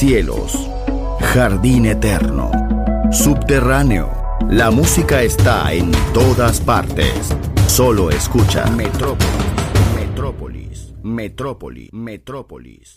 Cielos, jardín eterno, subterráneo. La música está en todas partes. Solo escucha Metrópolis, Metrópolis, Metrópolis, Metrópolis.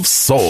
Of soul.